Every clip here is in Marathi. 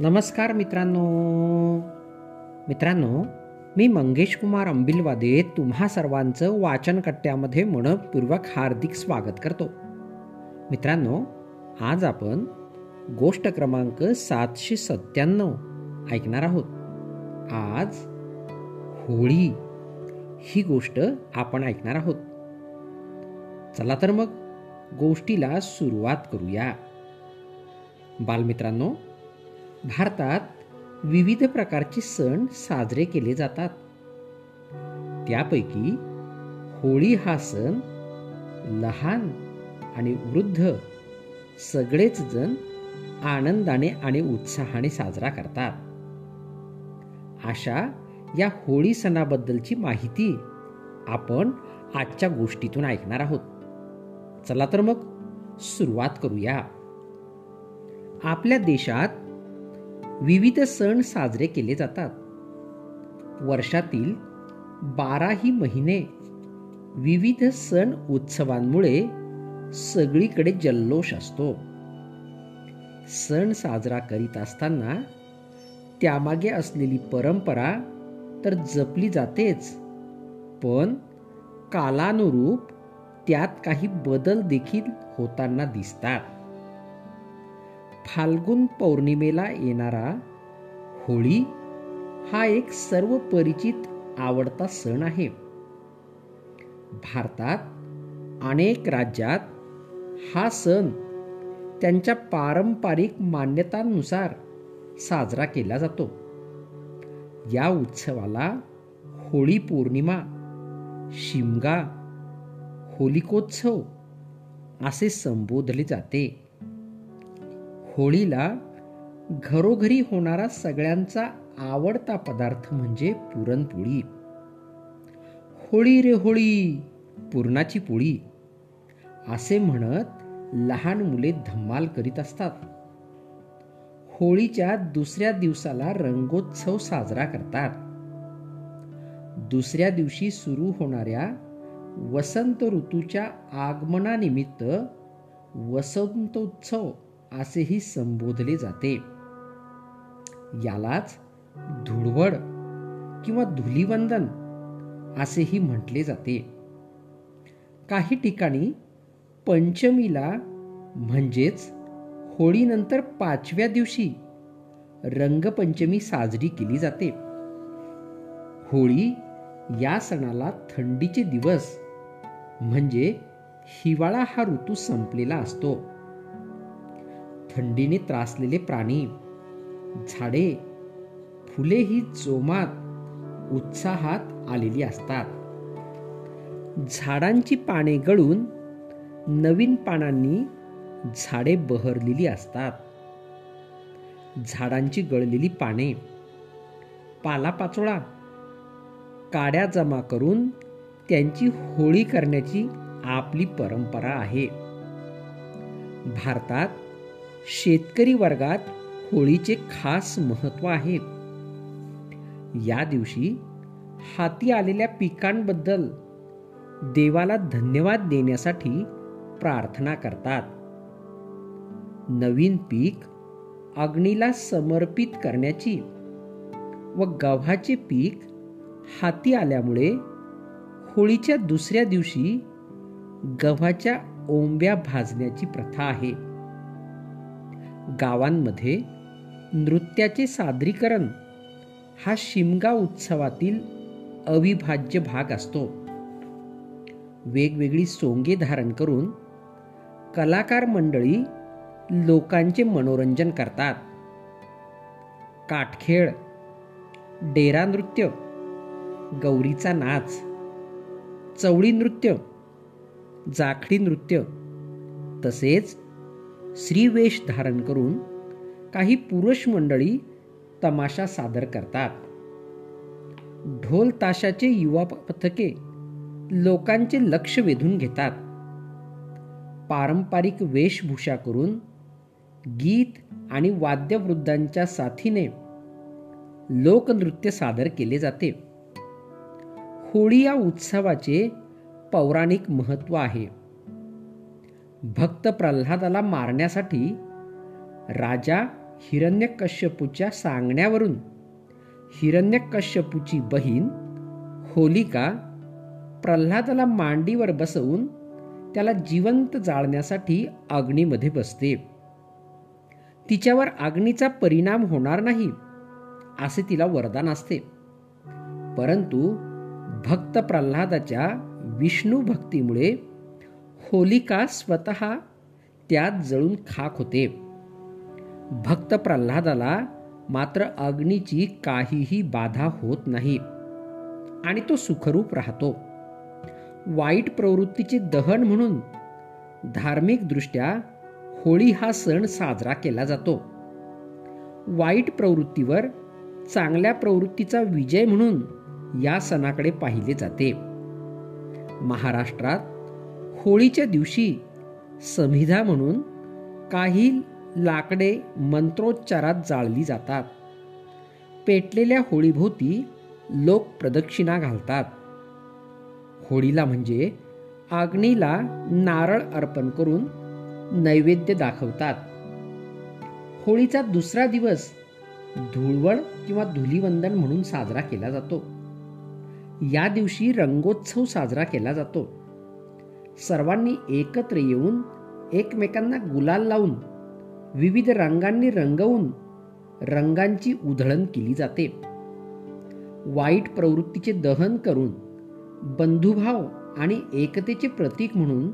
नमस्कार मित्रांनो. मित्रांनो मी मंगेश कुमार अंबिलवादे तुम्हा सर्वांचं वाचन कट्ट्यामध्ये मनपूर्वक हार्दिक स्वागत करतो. मित्रांनो आज आपण गोष्ट क्रमांक सातशे सत्त्याण्णव ऐकणार आहोत. आज होळी ही गोष्ट आपण ऐकणार आहोत. चला तर मग गोष्टीला सुरुवात करूया. बालमित्रांनो भारतात विविध प्रकारचे सण साजरे केले जातात. त्यापैकी होळी हा सण लहान आणि वृद्ध सगळेच जण आनंदाने आणि उत्साहाने साजरा करतात. अशा या होळी सणाबद्दलची माहिती आपण आजच्या गोष्टीतून ऐकणार आहोत. चला तर मग सुरुवात करूया. आपल्या देशात विविध सण साजरे केले जातात. वर्षातील बाराही महिने विविध सण उत्सवांमुळे सगळीकडे जल्लोष असतो. सण साजरा करीत असताना त्यामागे असलेली परंपरा तर जपली जातेच पण कालानुरूप त्यात काही बदल देखील होताना दिसतात. फाल्गुन पौर्णिमेला येणारा होळी हा एक सर्व परिचित आवडता सण आहे. भारतात अनेक राज्यात हा सण त्यांच्या पारंपरिक मान्यतांनुसार साजरा केला जातो. या उत्सवाला होळी पौर्णिमा शिमगा होलिकोत्सव असे संबोधले जाते. होळीला घरोघरी होणारा सगळ्यांचा आवडता पदार्थ म्हणजे पुरणपोळी. होळी रे होळी पुरणाची पोळी असे म्हणत लहान मुले धम्माल करीत असतात. होळीच्या दुसऱ्या दिवसाला रंगोत्सव साजरा करतात. दुसऱ्या दिवशी सुरू होणाऱ्या वसंत ऋतूच्या आगमनानिमित्त वसंतोत्सव असेही संबोधले जाते. यालाच धुळवड किंवा धुलीवंदन असेही म्हटले जाते. काही ठिकाणी पंचमीला म्हणजेच होळीनंतर पाचव्या दिवशी रंगपंचमी साजरी केली जाते. होळी या सणाला थंडीचे दिवस म्हणजे हिवाळा हा ऋतू संपलेला असतो. थंडीने त्रासलेले प्राणी. झाडे फुले ही जोमात उत्साहात आलेली असतात. झाडांची पाने गळून नवीन पानांनी झाडे बहरलेली असतात. झाडांची गळलेली पाने पालापाचोळा काड्या जमा करून त्यांची होळी करण्याची आपली परंपरा आहे. भारतात शेतकरी वर्गात होळीचे खास महत्त्व आहे. या दिवशी हाती आलेल्या पिकांबद्दल देवाला धन्यवाद देण्यासाठी प्रार्थना करतात. नवीन पीक अग्नीला समर्पित करण्याची व गव्हाचे पीक हाती आल्यामुळे होळीच्या दुसऱ्या दिवशी गव्हाच्या ओंब्या भाजण्याची प्रथा आहे. गावांमध्ये नृत्याचे सादरीकरण हा शिमगा उत्सवातील अविभाज्य भाग असतो. वेगवेगळी सोंगे धारण करून कलाकार मंडळी लोकांचे मनोरंजन करतात. काटखेळ डेरा नृत्य गौरीचा नाच चवळी नृत्य जाखडी नृत्य तसेच श्रीवेश धारण करून काही पुरुष मंडळी तमाशा सादर करतात. ढोल ताशाचे युवा पथके लोकांचे लक्ष वेधून घेतात. पारंपरिक वेशभूषा करून गीत आणि वाद्यवृद्धांच्या साथीने लोकनृत्य सादर केले जाते. होळी या उत्सवाचे पौराणिक महत्त्व आहे. भक्त प्रल्हादाला मारण्यासाठी राजा हिरण्यकश्यपूच्या सांगण्यावरून हिरण्यकश्यपूची बहीण होलिका प्रल्हादाला मांडीवर बसवून त्याला जिवंत जाळण्यासाठी अग्नीमध्ये बसते. तिच्यावर अग्नीचा परिणाम होणार नाही असे तिला वरदान असते. परंतु भक्त प्रल्हादाच्या विष्णू भक्तीमुळे होलिका स्वतः त्यात जळून खाक होते. भक्त प्रल्हादाला मात्र अग्नीची काहीही बाधा होत नाही आणि तो सुखरूप राहतो. वाईट प्रवृत्तीचे दहन म्हणून धार्मिकदृष्ट्या होळी हा सण साजरा केला जातो. वाईट प्रवृत्तीवर चांगल्या प्रवृत्तीचा विजय म्हणून या सणाकडे पाहिले जाते. महाराष्ट्रात होळीच्या दिवशी समिधा म्हणून काही लाकडे मंत्रोच्चारात जाळली जातात. पेटलेल्या होळीभोवती लोक प्रदक्षिणा घालतात. होळीला म्हणजे आग्नीला नारळ अर्पण करून नैवेद्य दाखवतात. होळीचा दुसरा दिवस धुळवड किंवा धुलीवंदन म्हणून साजरा केला जातो. या दिवशी रंगोत्सव साजरा केला जातो. सर्वांनी एकत्र येऊन एकमेकांना गुलाल लावून विविध रंगांनी रंगवून रंगांची उधळण केली जाते. वाईट प्रवृत्तीचे दहन करून बंधुभाव आणि एकतेचे प्रतीक म्हणून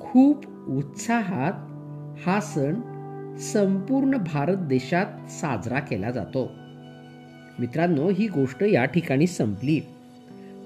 खूप उत्साहात हा सण संपूर्ण भारत देशात साजरा केला जातो. मित्रांनो ही गोष्ट या ठिकाणी संपली.